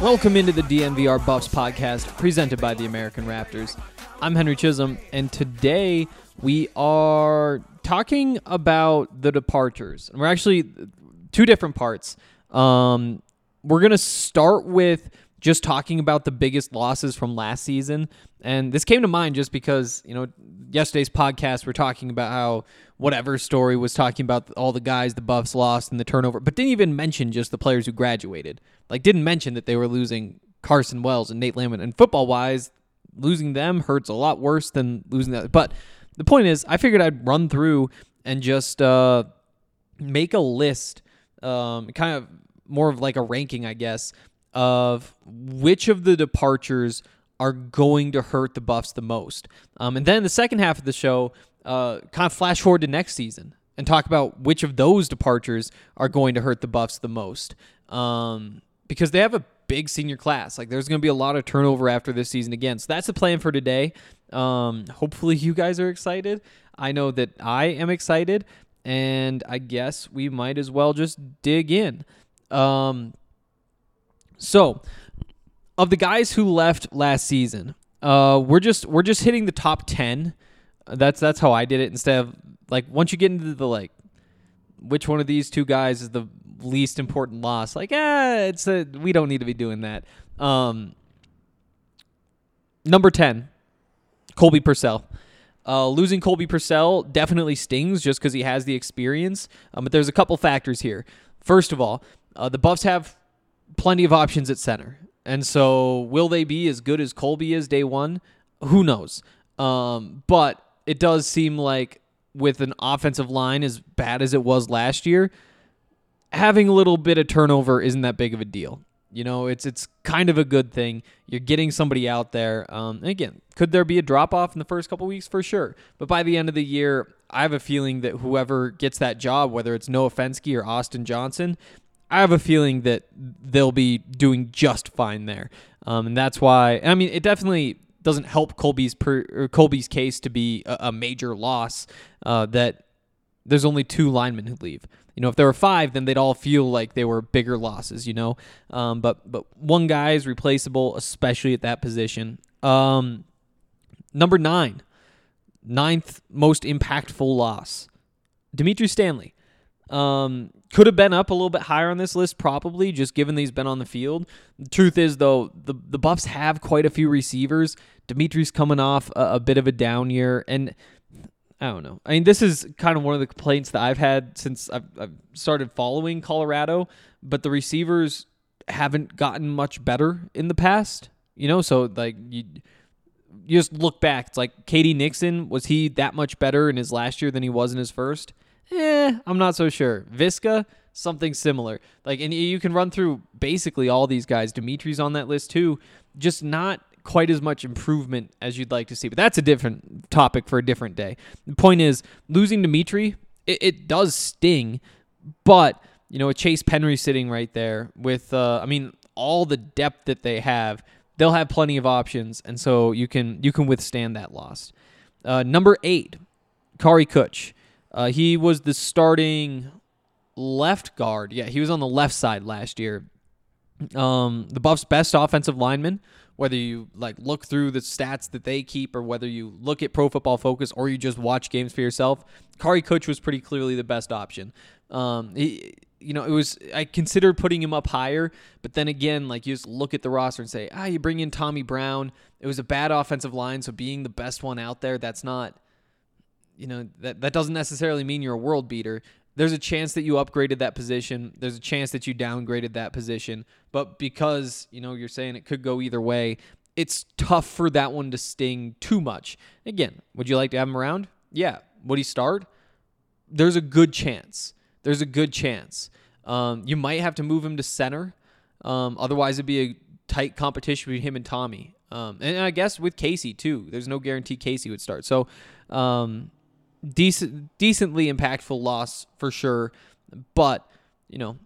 Welcome into the DNVR Buffs podcast presented by the American Raptors. I'm Henry Chisholm, and today we are talking about the departures. And we're actually two different parts. Um, we're going to start with just talking about the biggest losses from last season. And this came to mind just because, you know, yesterday's podcast, we're talking about how whatever story was talking about all the guys the Buffs lost and the turnover, but didn't even mention just the players who graduated. Like, didn't mention that they were losing Carson Wells and Nate Landman. And football wise, losing them hurts a lot worse than losing that. But the point is, I figured I'd run through and just uh, make a list, um, kind of more of like a ranking, I guess, of which of the departures are going to hurt the Buffs the most. Um, and then the second half of the show, uh, kind of flash forward to next season and talk about which of those departures are going to hurt the Buffs the most. Um, because they have a big senior class. Like there's going to be a lot of turnover after this season again. So that's the plan for today. Um, hopefully you guys are excited. I know that I am excited, and I guess we might as well just dig in. Um, so of the guys who left last season, uh, we're just we're just hitting the top ten. That's that's how I did it. Instead of like once you get into the like, which one of these two guys is the least important loss? Like, eh, it's a we don't need to be doing that. Um, number ten, Colby Pursell. Uh, losing Colby Pursell definitely stings just because he has the experience. Um, but there's a couple factors here. First of all, uh, the Buffs have plenty of options at center. And so, will they be as good as Colby is day one? Who knows? Um, but it does seem like with an offensive line as bad as it was last year, having a little bit of turnover isn't that big of a deal. You know, it's it's kind of a good thing. You're getting somebody out there. Um, again, could there be a drop off in the first couple weeks for sure? But by the end of the year, I have a feeling that whoever gets that job, whether it's Noah Fenske or Austin Johnson, I have a feeling that they'll be doing just fine there. Um, and that's why. I mean, it definitely doesn't help Colby's per, Colby's case to be a, a major loss. Uh, that there's only two linemen who leave. You know, if there were five, then they'd all feel like they were bigger losses. You know, um, but but one guy is replaceable, especially at that position. Um, number nine, ninth most impactful loss, Dimitri Stanley. Um, could have been up a little bit higher on this list, probably, just given that he's been on the field. The truth is, though, the, the Buffs have quite a few receivers. Dimitri's coming off a, a bit of a down year, and I don't know. I mean, this is kind of one of the complaints that I've had since I've, I've started following Colorado, but the receivers haven't gotten much better in the past. You know, so like you you just look back. It's like K.D. Nixon was he that much better in his last year than he was in his first? Eh, I'm not so sure. Visca, something similar. Like, and you can run through basically all these guys. Dimitri's on that list too. Just not quite as much improvement as you'd like to see. But that's a different topic for a different day. The point is, losing Dimitri, it, it does sting, but you know, with Chase Penry sitting right there, with uh, I mean, all the depth that they have, they'll have plenty of options, and so you can you can withstand that loss. Uh, number eight, Kary Kutsch. Uh, he was the starting left guard. Yeah, he was on the left side last year. Um, the Buffs' best offensive lineman. Whether you like look through the stats that they keep, or whether you look at Pro Football Focus, or you just watch games for yourself, Kary Kutsch was pretty clearly the best option. Um, he, you know, it was I considered putting him up higher, but then again, like you just look at the roster and say, ah, you bring in Tommy Brown. It was a bad offensive line, so being the best one out there, that's not, you know, that that doesn't necessarily mean you're a world beater. There's a chance that you upgraded that position. There's a chance that you downgraded that position, but because you know you're saying it could go either way, it's tough for that one to sting too much. Again, would you like to have him around? Yeah. Would he start? There's a good chance there's a good chance. Um, you might have to move him to center. Um, otherwise, it'd be a tight competition between him and Tommy. Um, and I guess with Casey too. There's no guarantee Casey would start. So, um, decent, decently impactful loss for sure. But you know,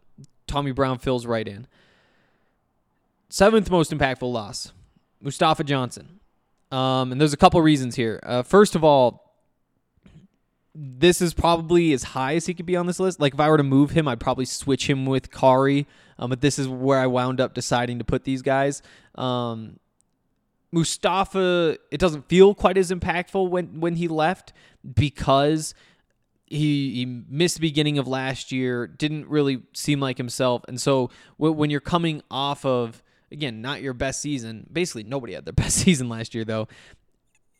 Tommy Brown fills right in. Seventh most impactful loss, Mustafa Johnson. Um, and there's a couple reasons here. Uh, first of all, this is probably as high as he could be on this list. Like if I were to move him, I'd probably switch him with Kary. Um, but this is where I wound up deciding to put these guys. Um, Mustafa, it doesn't feel quite as impactful when when he left because he, he missed the beginning of last year, didn't really seem like himself, and so when you're coming off of again not your best season, basically nobody had their best season last year though.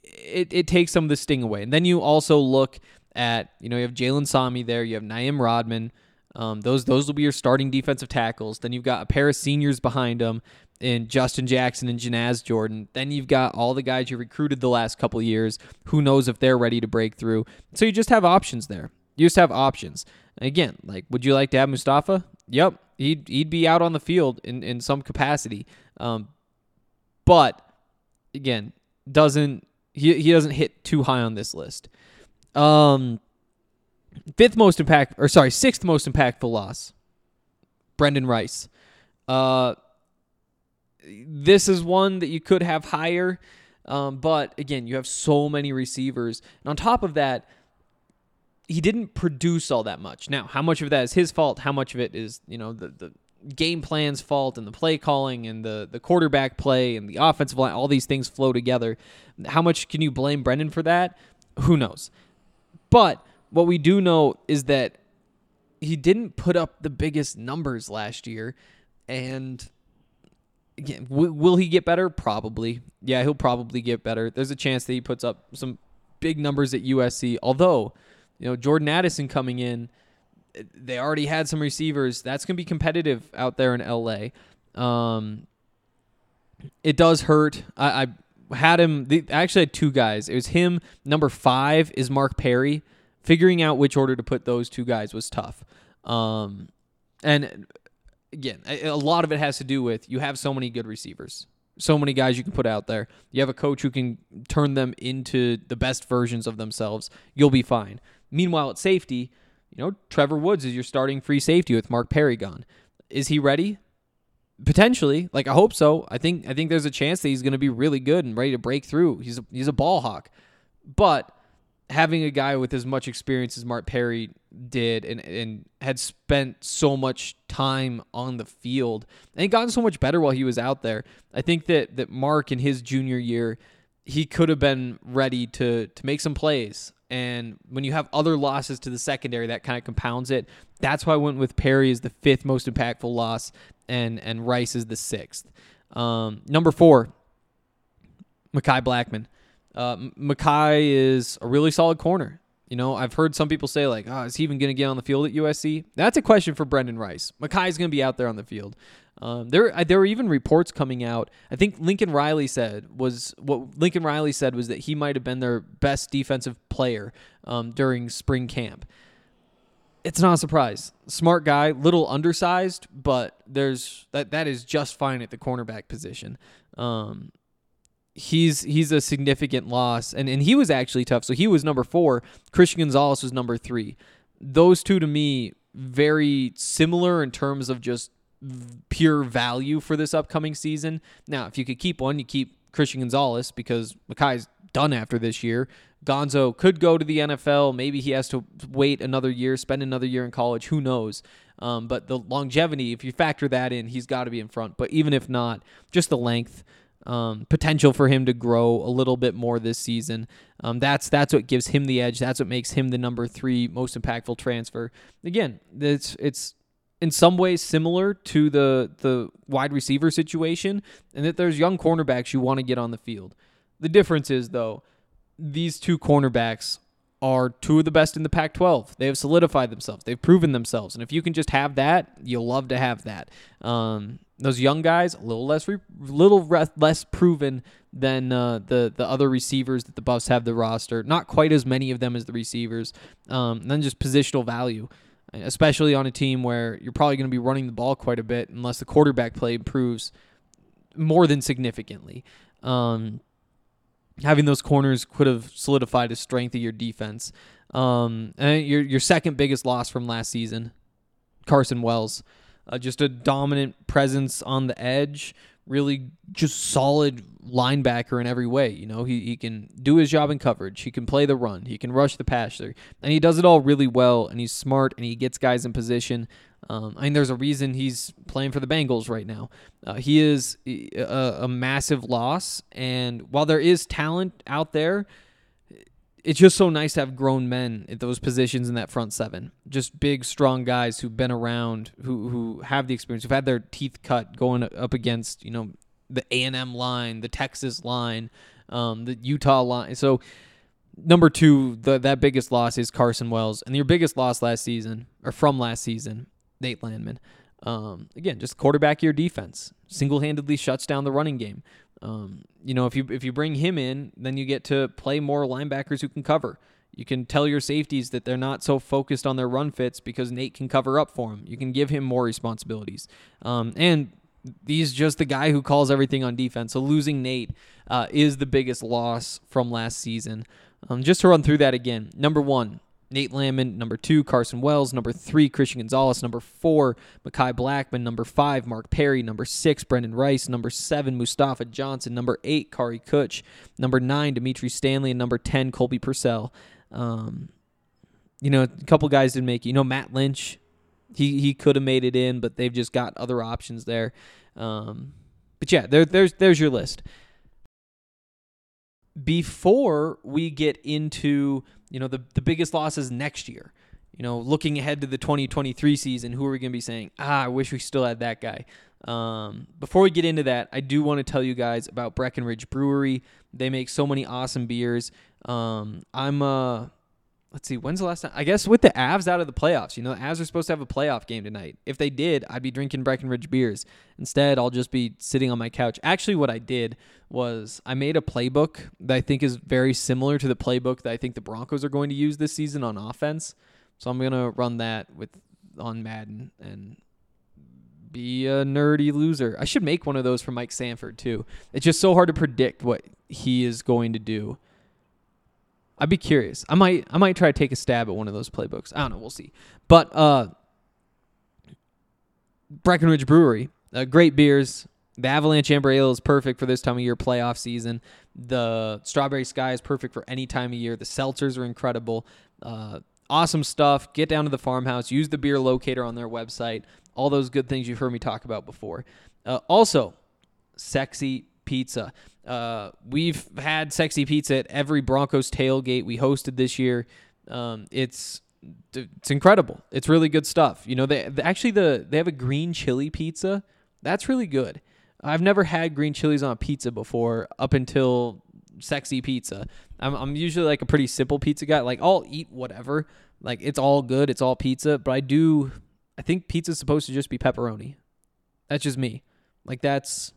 It, it takes some of the sting away. And then you also look at you know you have Jalen Sami there, you have Naim Rodman. Um, those those will be your starting defensive tackles. Then you've got a pair of seniors behind them in Justin Jackson and Janaz Jordan. Then you've got all the guys you recruited the last couple years. Who knows if they're ready to break through? So you just have options there. You just have options. Again, like, would you like to have Mustafa? Yep, he'd he'd be out on the field in in some capacity. Um, but again, doesn't he he doesn't hit too high on this list. Um, fifth most impact, or sorry, sixth most impactful loss. Brendan Rice. Uh, this is one that you could have higher, um, but again, you have so many receivers, and on top of that, he didn't produce all that much. Now, how much of that is his fault? How much of it is you know the the game plan's fault and the play calling and the the quarterback play and the offensive line? All these things flow together. How much can you blame Brendan for that? Who knows? But what we do know is that he didn't put up the biggest numbers last year. And will he get better? Probably. Yeah, he'll probably get better. There's a chance that he puts up some big numbers at USC. Although, you know, Jordan Addison coming in, they already had some receivers. That's going to be competitive out there in LA. Um, it does hurt. I, I had him. The, I actually had two guys. It was him. Number five is Mark Perry. Figuring out which order to put those two guys was tough. Um, and again, a, lot of it has to do with you have so many good receivers, so many guys you can put out there. You have a coach who can turn them into the best versions of themselves. You'll be fine. Meanwhile, at safety, you know Trevor Woods is your starting free safety with Mark Perry gone. Is he ready? Potentially, like I hope so. I think I think there's a chance that he's going to be really good and ready to break through. He's a, he's a ball hawk, but having a guy with as much experience as Mark Perry did and, and had spent so much time on the field and gotten so much better while he was out there. I think that that Mark in his junior year, he could have been ready to to make some plays. And when you have other losses to the secondary, that kind of compounds it. That's why I went with Perry as the fifth most impactful loss and and Rice is the sixth. Um, number four, Mekhi Blackmon. Uh, Mekhi is a really solid corner. You know, I've heard some people say like, "Oh, is he even going to get on the field at USC?" That's a question for Brendan Rice. Mekhi's going to be out there on the field. Um, there, there were even reports coming out. I think Lincoln Riley said was what Lincoln Riley said was that he might have been their best defensive player um, during spring camp. It's not a surprise. Smart guy, little undersized, but there's that that is just fine at the cornerback position. Um, he's he's a significant loss, and and he was actually tough. So he was number four. Christian Gonzalez was number three. Those two to me very similar in terms of just pure value for this upcoming season. Now, if you could keep one, you keep Christian Gonzalez because Mekhi's done after this year. Gonzo could go to the NFL. Maybe he has to wait another year, spend another year in college. Who knows? Um, but the longevity, if you factor that in, he's got to be in front. But even if not, just the length, um, potential for him to grow a little bit more this season. Um, that's that's what gives him the edge. That's what makes him the number three most impactful transfer. Again, it's it's in some ways similar to the the wide receiver situation, and that there's young cornerbacks you want to get on the field. The difference is though, these two cornerbacks are two of the best in the Pac 12. They have solidified themselves, they've proven themselves. And if you can just have that, you'll love to have that. Um, those young guys, a little less, re- little re- less proven than uh, the the other receivers that the Buffs have the roster. Not quite as many of them as the receivers. Um, then just positional value, especially on a team where you're probably going to be running the ball quite a bit unless the quarterback play improves more than significantly. Um, having those corners could have solidified the strength of your defense. Um, and your your second biggest loss from last season, Carson Wells. Uh, just a dominant presence on the edge, really just solid linebacker in every way. You know, he, he can do his job in coverage, he can play the run, he can rush the passer, and he does it all really well. And he's smart and he gets guys in position. Um, I mean, there's a reason he's playing for the Bengals right now. Uh, he is a, a massive loss, and while there is talent out there, it's just so nice to have grown men at those positions in that front seven. Just big, strong guys who've been around, who who have the experience, who've had their teeth cut going up against you know the A and M line, the Texas line, um, the Utah line. So number two, the, that biggest loss is Carson Wells, and your biggest loss last season or from last season, Nate Landman. Um, again, just quarterback your defense, single handedly shuts down the running game. Um, you know, if you if you bring him in, then you get to play more linebackers who can cover. You can tell your safeties that they're not so focused on their run fits because Nate can cover up for him. You can give him more responsibilities. Um, and he's just the guy who calls everything on defense. So losing Nate uh, is the biggest loss from last season. Um, just to run through that again. Number one, Nate Landman. Number two, Carson Wells. Number three, Christian Gonzalez. Number four, Mekhi Blackmon, Number five, Mark Perry. Number six, Brendan Rice. Number seven, Mustafa Johnson. Number eight, Kary Kutsch, Number nine, Dimitri Stanley. And number 10, Colby Pursell. Um, you know, a couple guys didn't make it. You know, Matt Lynch, he, he could have made it in, but they've just got other options there. Um, but yeah, there, there's there's your list. Before we get into you know the the biggest losses next year, you know, looking ahead to the 2023 season, who are we going to be saying? Ah, I wish we still had that guy. Um, before we get into that, I do want to tell you guys about Breckenridge Brewery. They make so many awesome beers. Um, I'm uh let's see, when's the last time? I guess with the Avs out of the playoffs. You know, the Avs are supposed to have a playoff game tonight. If they did, I'd be drinking Breckenridge beers. Instead, I'll just be sitting on my couch. Actually, what I did was I made a playbook that I think is very similar to the playbook that I think the Broncos are going to use this season on offense. So I'm gonna run that with on Madden and be a nerdy loser. I should make one of those for Mike Sanford too. It's just so hard to predict what he is going to do. I'd be curious. I might I might try to take a stab at one of those playbooks. I don't know. We'll see. But uh, Breckenridge Brewery, uh, great beers. The Avalanche Amber Ale is perfect for this time of year, playoff season. The Strawberry Sky is perfect for any time of year. The seltzers are incredible. Uh, awesome stuff. Get down to the farmhouse. Use the beer locator on their website. All those good things you've heard me talk about before. Uh, also, sexy pizza. Uh, we've had sexy pizza at every Broncos tailgate we hosted this year. Um, it's it's incredible. It's really good stuff. You know, they, actually the they have a green chili pizza. That's really good. I've never had green chilies on a pizza before up until sexy pizza. I'm I'm usually like a pretty simple pizza guy. Like I'll eat whatever. Like it's all good. It's all pizza. But I do. I think pizza's supposed to just be pepperoni. That's just me. Like that's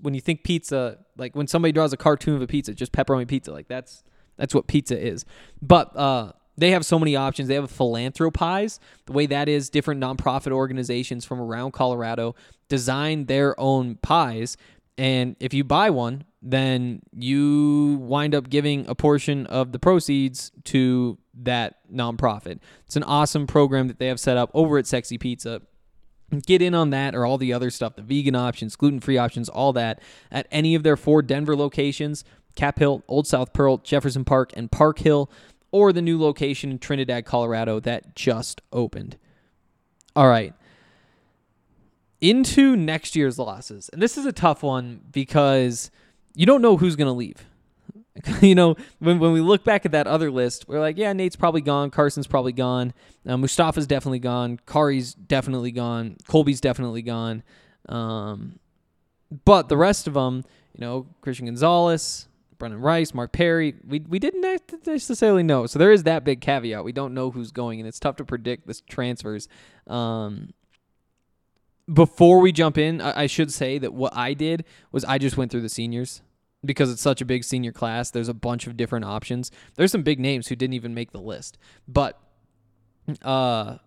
when you think pizza, like when somebody draws a cartoon of a pizza, just pepperoni pizza. Like that's that's what pizza is. But uh, they have so many options. They have philanthropies. The way that is, different nonprofit organizations from around Colorado design their own pies. And if you buy one, then you wind up giving a portion of the proceeds to that nonprofit. It's an awesome program that they have set up over at Sexy Pizza. Get in on that or all the other stuff, the vegan options, gluten free options, all that at any of their four Denver locations Cap Hill, Old South Pearl, Jefferson Park, and Park Hill, or the new location in Trinidad, Colorado that just opened. All right. Into next year's losses. And this is a tough one because you don't know who's going to leave. you know, when, when we look back at that other list, we're like, yeah, Nate's probably gone. Carson's probably gone. Uh, Mustafa's definitely gone. Kary's definitely gone. Colby's definitely gone. Um, but the rest of them, you know, Christian Gonzalez, Brendan Rice, Mark Perry, we, we didn't necessarily know. So there is that big caveat. We don't know who's going, and it's tough to predict the transfers. Um, before we jump in, I, I should say that what I did was I just went through the seniors because it's such a big senior class. There's a bunch of different options. There's some big names who didn't even make the list. But uh,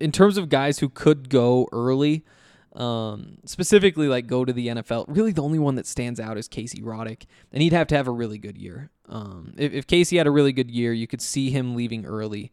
in terms of guys who could go early, um, specifically like go to the NFL, really the only one that stands out is Casey Roddick, and he'd have to have a really good year. Um, if, if Casey had a really good year, you could see him leaving early.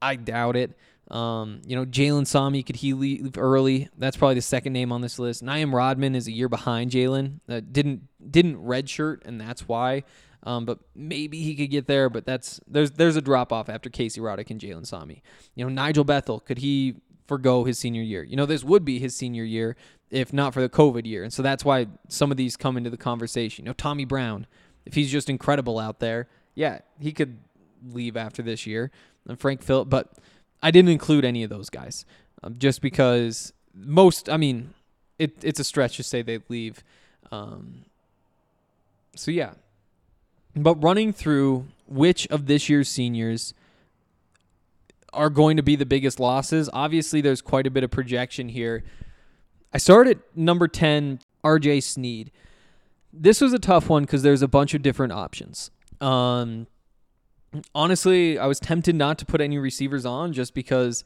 I doubt it. Um, you know, Jalen Sami, could he leave early? That's probably the second name on this list. Naim Rodman is a year behind Jalen. Uh, didn't didn't redshirt, and that's why. Um, but maybe he could get there. But that's there's there's a drop off after Casey Roddick and Jalen Sami. You know, Nigel Bethel, could he forego his senior year? You know, this would be his senior year if not for the COVID year, and so that's why some of these come into the conversation. You know, Tommy Brown, if he's just incredible out there, yeah, he could leave after this year. And Frank Fillip, but I didn't include any of those guys um, just because most, I mean, it, it's a stretch to say they leave. Um, so, yeah. But running through which of this year's seniors are going to be the biggest losses, obviously, there's quite a bit of projection here. I started at number 10, RJ Sneed. This was a tough one because there's a bunch of different options. Um, honestly, I was tempted not to put any receivers on just because,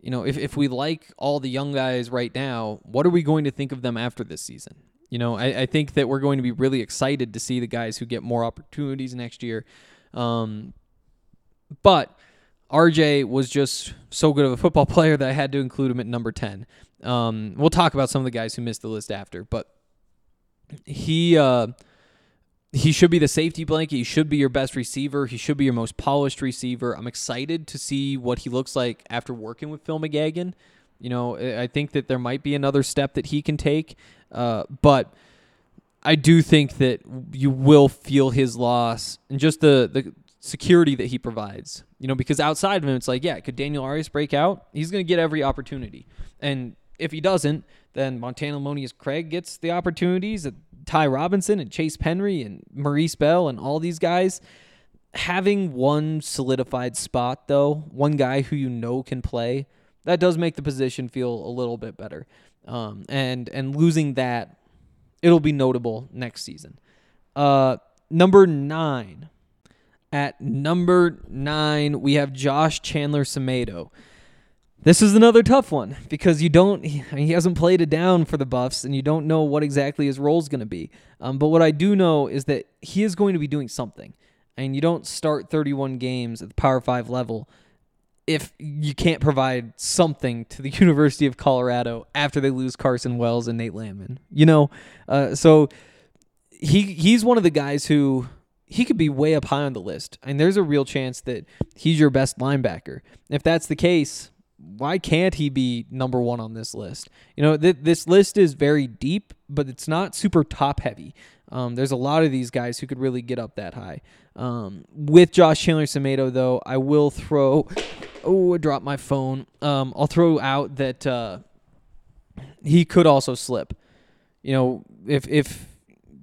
you know, if, if we like all the young guys right now, what are we going to think of them after this season? You know, I, I think that we're going to be really excited to see the guys who get more opportunities next year. Um, but RJ was just so good of a football player that I had to include him at number 10. Um, we'll talk about some of the guys who missed the list after, but he. Uh, he should be the safety blanket. He should be your best receiver. He should be your most polished receiver. I'm excited to see what he looks like after working with Phil McGeoghan. You know, I think that there might be another step that he can take, uh, but I do think that you will feel his loss and just the the security that he provides. You know, because outside of him, it's like, yeah, could Daniel Arias break out? He's going to get every opportunity, and if he doesn't, then Montana Lemonious-Craig gets the opportunities. Ty Robinson and Chase Penry and Maurice Bell and all these guys. Having one solidified spot, though, one guy who you know can play, that does make the position feel a little bit better. Um, and and losing that, it'll be notable next season. Uh, number nine. At number nine, we have Josh Chandler Semedo. This is another tough one because you don't. He, hasn't played it down for the Buffs, and you don't know what exactly his role is going to be. Um, but what I do know is that he is going to be doing something, and you don't start 31 games at the Power Five level if you can't provide something to the University of Colorado after they lose Carson Wells and Nate Landman. You know, uh, so he he's one of the guys who he could be way up high on the list, and there's a real chance that he's your best linebacker. If that's the case, why can't he be number one on this list? You know, th- this list is very deep, but it's not super top heavy. Um, there's a lot of these guys who could really get up that high. Um, with Josh Chandler Semedo, though, I will throw. Oh, I dropped my phone. Um, I'll throw out that uh, he could also slip. You know, if if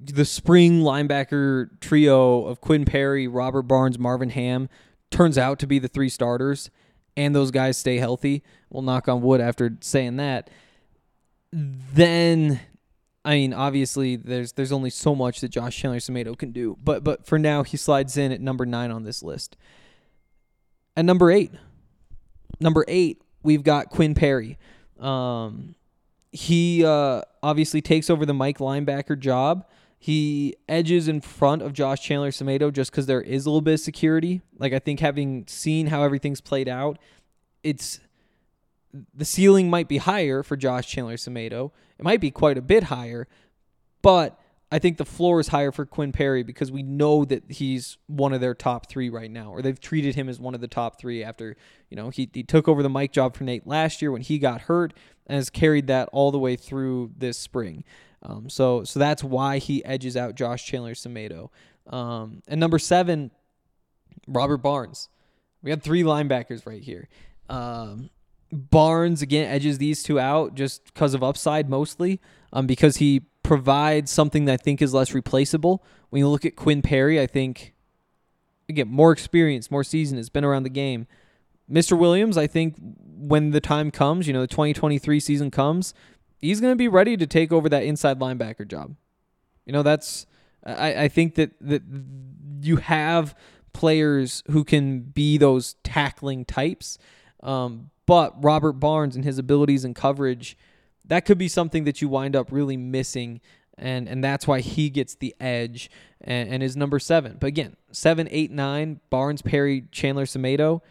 the spring linebacker trio of Quinn Perry, Robert Barnes, Marvin Ham turns out to be the three starters and those guys stay healthy, we'll knock on wood after saying that. then I mean, obviously, there's there's only so much that Josh Chandler Semedo can do, but but for now, he slides in at number nine on this list. At number eight, number eight, we've got Quinn Perry. Um, he uh, obviously takes over the Mike linebacker job. He edges in front of Josh Chandler Semedo just because there is a little bit of security. Like I think having seen how everything's played out, it's the ceiling might be higher for Josh Chandler Semedo. It might be quite a bit higher, but I think the floor is higher for Quinn Perry because we know that he's one of their top three right now, or they've treated him as one of the top three after, you know, he, he took over the mic job for Nate last year when he got hurt and has carried that all the way through this spring. Um, so so that's why he edges out Josh Chandler Semedo. Um, and number seven, Robert Barnes. We had three linebackers right here. Um, Barnes again edges these two out just because of upside mostly, um, because he provides something that I think is less replaceable. When you look at Quinn Perry, I think again more experience, more season, has been around the game. Mister Williams, I think when the time comes, you know, the 2023 season comes, he's going to be ready to take over that inside linebacker job. You know, that's I, I think that that you have players who can be those tackling types. Um, but Robert Barnes and his abilities and coverage, that could be something that you wind up really missing. And, and that's why he gets the edge and, and is number seven. But again, seven, eight, nine, Barnes, Perry, Chandler, Semedo,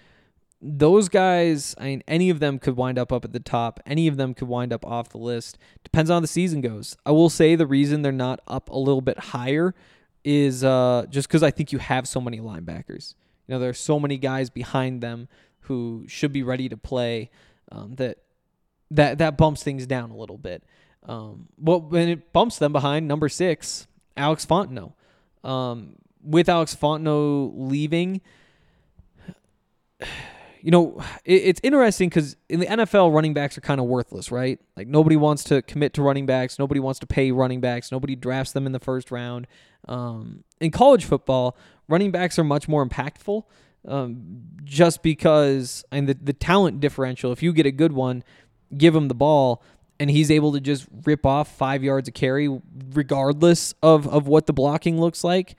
those guys, I mean, any of them could wind up up at the top. Any of them could wind up off the list. Depends on how the season goes. I will say the reason they're not up a little bit higher is uh, just because I think you have so many linebackers. You know, there are so many guys behind them who should be ready to play um, that that that bumps things down a little bit. Um, well, when it bumps them behind number six, Alex Fontenot. Um, with Alex Fontenot leaving, you know, it, it's interesting because in the NFL, running backs are kind of worthless, right? Like nobody wants to commit to running backs, nobody wants to pay running backs, nobody drafts them in the first round. Um, in college football, running backs are much more impactful. Um, just because and the the talent differential, if you get a good one, give him the ball and he's able to just rip off five yards of carry regardless of, of what the blocking looks like.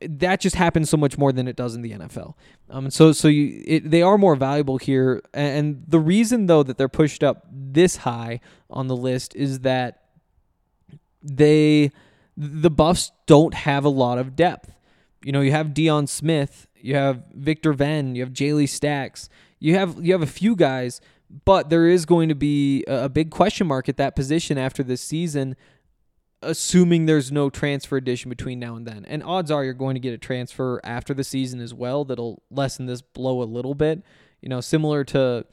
That just happens so much more than it does in the NFL. Um, so so you it, they are more valuable here, and the reason though that they're pushed up this high on the list is that they the Buffs don't have a lot of depth. You know, you have Deion Smith you have Victor Venn, you have Jayle Stacks, you have you have a few guys, but there is going to be a big question mark at that position after this season, assuming there's no transfer addition between now and then. And odds are you're going to get a transfer after the season as well that'll lessen this blow a little bit. You know, similar to,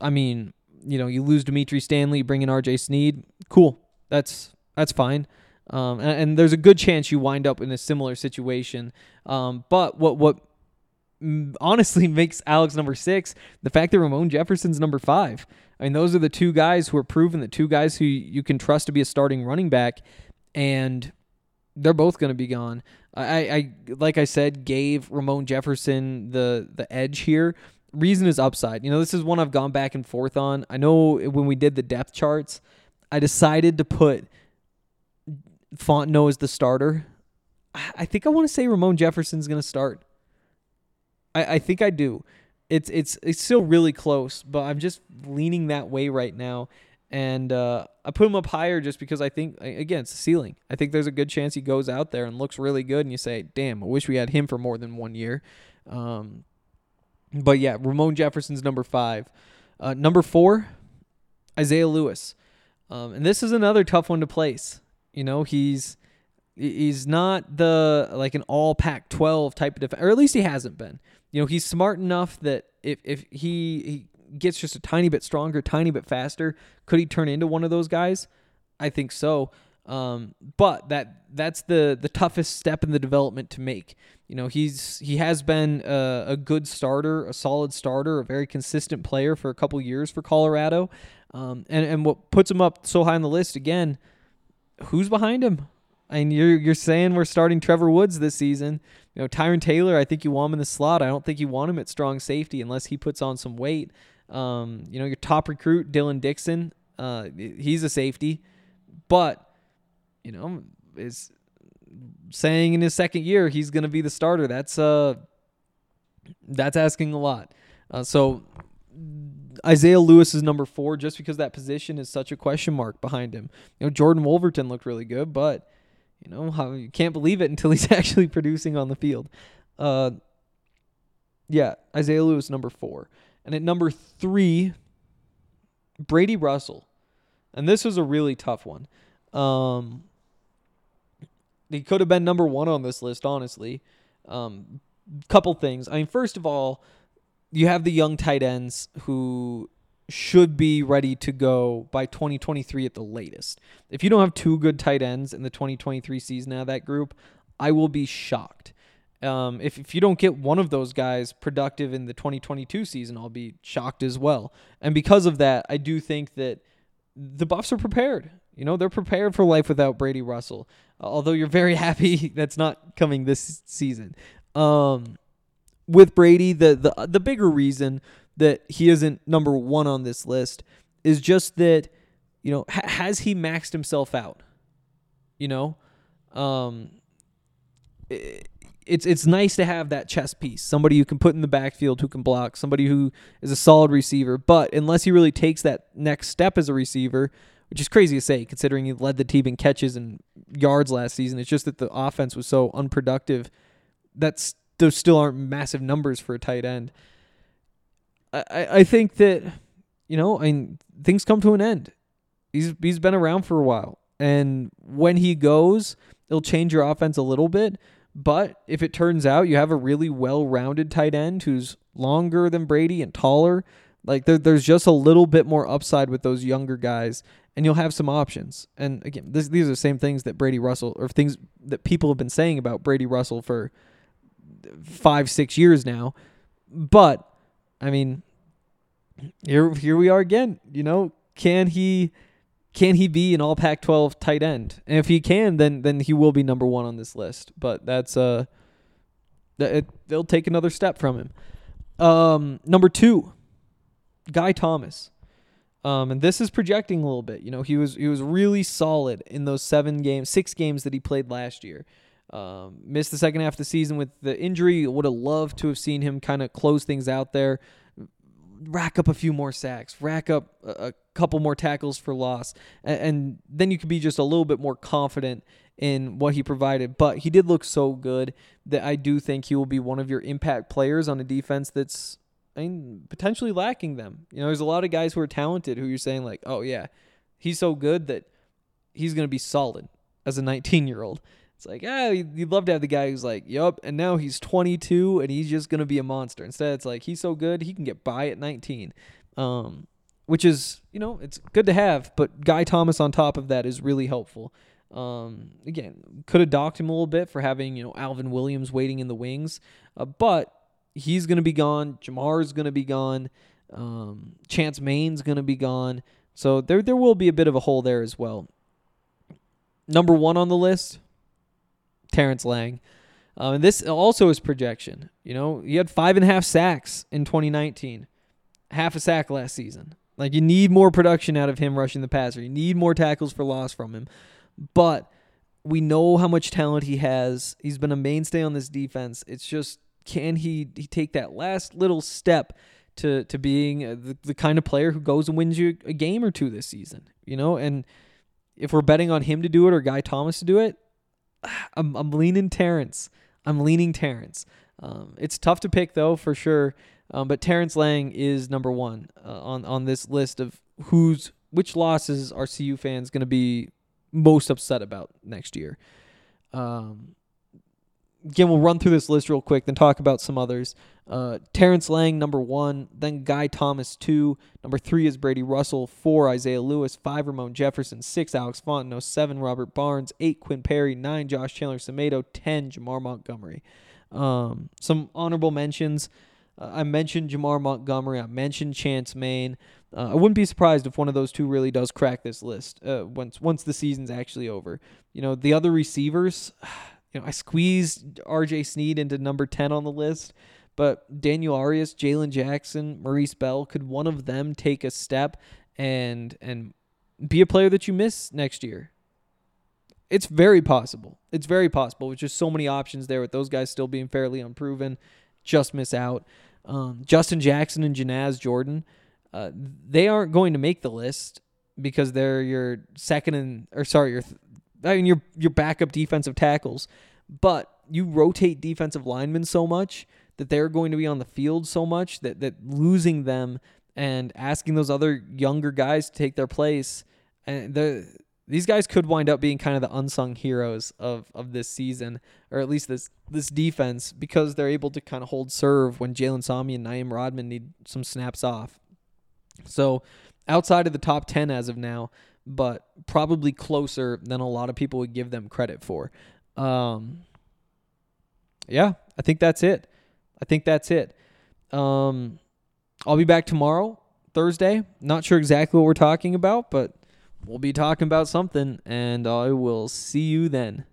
I mean, you know, you lose Dimitri Stanley, bring in R.J. Sneed, cool, that's that's fine. Um, and, and, there's a good chance you wind up in a similar situation. Um, but what what honestly makes Alex number six the fact that Ramon Jefferson's number five. I mean, those are the two guys who are proven, the two guys who you can trust to be a starting running back, and they're both going to be gone. I, I like I said, gave Ramon Jefferson the the edge here. Reason is upside. You know, this is one I've gone back and forth on. I know when we did the depth charts, I decided to put Fontenot as the starter. I think I want to say Ramon Jefferson's going to start. I, I think I do. It's it's it's still really close, but I'm just leaning that way right now. And uh, I put him up higher just because I think again it's the ceiling. I think there's a good chance he goes out there and looks really good, and you say, "Damn, I wish we had him for more than one year." Um, but yeah, Ramon Jefferson's number five. Uh, number four, Isaiah Lewis. Um, and this is another tough one to place. You know, he's he's not the like an all Pac 12 type of defense, or at least he hasn't been. You know, he's smart enough that if if he he gets just a tiny bit stronger, tiny bit faster, could he turn into one of those guys? I think so. Um, but that that's the the toughest step in the development to make. You know, he's he has been a, a good starter, a solid starter, a very consistent player for a couple years for Colorado. Um, and and what puts him up so high on the list again who's behind him? Mean, you're you're saying we're starting Trevor Woods this season. You know, Tyrin Taylor, I think you want him in the slot. I don't think you want him at strong safety unless he puts on some weight. Um, you know, your top recruit, Dylan Dixon. Uh, he's a safety, but you know is saying in his second year he's going to be the starter. That's uh that's asking a lot. Uh, so Isaiah Lewis is number four just because that position is such a question mark behind him. You know, Jordan Wolverton looked really good, but you know how you can't believe it until he's actually producing on the field. Uh, yeah, Isaiah Lewis number four, and at number three, Brady Russell, and this was a really tough one. Um, he could have been number one on this list, honestly. Um, couple things. I mean, first of all, you have the young tight ends who should be ready to go by 2023 at the latest. If you don't have two good tight ends in the 2023 season out of that group, I will be shocked. Um, if, if you don't get one of those guys productive in the 2022 season, I'll be shocked as well. And because of that, I do think that the Buffs are prepared. You know, they're prepared for life without Brady Russell. Although you're very happy that's not coming this season. Um, with Brady, the the the bigger reason that he isn't number one on this list is just that you know ha- has he maxed himself out? You know, um, it, it's it's nice to have that chess piece, somebody you can put in the backfield who can block, somebody who is a solid receiver. But unless he really takes that next step as a receiver, which is crazy to say considering he led the team in catches and yards last season, it's just that the offense was so unproductive. That's those still aren't massive numbers for a tight end. I, I think that, you know, I mean, things come to an end. He's he's been around for a while. And when he goes, it'll change your offense a little bit. But if it turns out you have a really well rounded tight end who's longer than Brady and taller, like there, there's just a little bit more upside with those younger guys, and you'll have some options. And again, this, these are the same things that Brady Russell, or things that people have been saying about Brady Russell for five, six years now. But I mean, here here we are again. You know, can he can he be an all Pac twelve tight end? And if he can, then then he will be number one on this list. But that's uh it, they'll take another step from him. Um, number two, Guy Thomas. Um, and this is projecting a little bit. You know, he was he was really solid in those seven games, six games that he played last year. Um, missed the second half of the season with the injury. Would have loved to have seen him kind of close things out there, rack up a few more sacks, rack up a, a couple more tackles for loss, and, and, then you could be just a little bit more confident in what he provided. But he did look so good that I do think he will be one of your impact players on a defense that's I mean, potentially lacking them. You know, there's a lot of guys who are talented who you're saying like, oh yeah, he's so good that he's going to be solid as a 19 year old. It's like, ah, you'd love to have the guy who's like, yup, and now he's 22 and he's just going to be a monster. Instead, it's like, he's so good, he can get by at 19. Um, which is, you know, it's good to have, but Guy Thomas on top of that is really helpful. Um, again, could have docked him a little bit for having, you know, Alvin Williams waiting in the wings, uh, but he's going to be gone. Jamar's going to be gone. Um, Chance Main's going to be gone. So there, there will be a bit of a hole there as well. Number one on the list, Terrence Lang. Um, and this also is projection. You know, he had five and a half sacks in 2019, half a sack last season. Like you need more production out of him rushing the passer. You need more tackles for loss from him. But we know how much talent he has. He's been a mainstay on this defense. It's just can he he take that last little step to to being the, the kind of player who goes and wins you a game or two this season? You know, and if we're betting on him to do it or Guy Thomas to do it, I'm, I'm leaning Terrence. I'm leaning Terrence. Um, it's tough to pick though, for sure. Um, but Terrence Lang is number one uh, on on this list of who's which losses are CU fans going to be most upset about next year. Um, again, we'll run through this list real quick, then talk about some others. Uh, Terrence Lang, number one. Then Guy Thomas, two. Number three is Brady Russell. Four, Isaiah Lewis. Five, Ramon Jefferson. Six, Alex Fontenot. Seven, Robert Barnes. Eight, Quinn Perry. Nine, Josh Chandler Semedo. Ten, Jamar Montgomery. Um, some honorable mentions. Uh, I mentioned Jamar Montgomery. I mentioned Chance Main. Uh, I wouldn't be surprised if one of those two really does crack this list uh, once once the season's actually over. You know, the other receivers, you know, I squeezed R.J. Sneed into number ten on the list. But Daniel Arias, Jalen Jackson, Maurice Bell, could one of them take a step and and be a player that you miss next year. It's very possible. It's very possible with just so many options there with those guys still being fairly unproven. Just miss out. Um, Justin Jackson and Janaz Jordan, uh, they aren't going to make the list because they're your second and or sorry, your I mean your your backup defensive tackles. But you rotate defensive linemen so much that they're going to be on the field so much that that losing them and asking those other younger guys to take their place and the these guys could wind up being kind of the unsung heroes of, of this season, or at least this this defense, because they're able to kind of hold serve when Jalen Sami and Naim Rodman need some snaps off. So outside of the top ten as of now, but probably closer than a lot of people would give them credit for. Um, yeah, I think that's it. I think that's it. Um, I'll be back tomorrow, Thursday. Not sure exactly what we're talking about, but we'll be talking about something, and I will see you then.